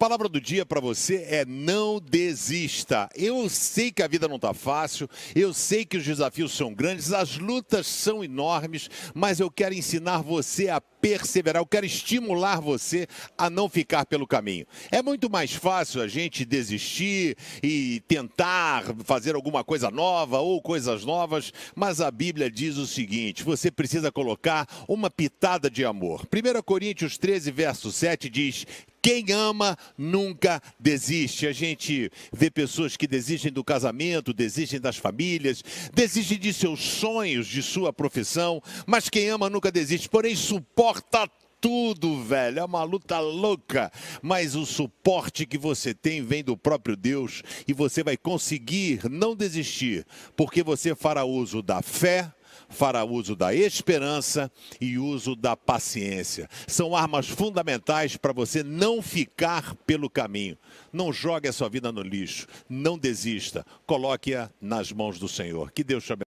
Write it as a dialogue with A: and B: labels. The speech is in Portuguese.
A: palavra do dia para você é não desista. Eu sei que a vida não está fácil, eu sei que os desafios são grandes, as lutas são enormes, mas eu quero ensinar você a perseverar, eu quero estimular você a não ficar pelo caminho. É muito mais fácil a gente desistir e tentar fazer alguma coisa nova ou coisas novas, mas a Bíblia diz o seguinte: você precisa colocar uma pitada de amor. 1 Coríntios 13, verso 7 diz: quem ama nunca desiste. A gente vê pessoas que desistem do casamento, desistem das famílias, desistem de seus sonhos, de sua profissão, mas quem ama nunca desiste, porém suporta tudo, velho. É uma luta louca. Mas o suporte que você tem vem do próprio Deus e você vai conseguir não desistir, porque você fará uso da fé, fará uso da esperança e uso da paciência. São armas fundamentais para você não ficar pelo caminho. Não jogue a sua vida no lixo. Não desista. Coloque-a nas mãos do Senhor. Que Deus te abençoe.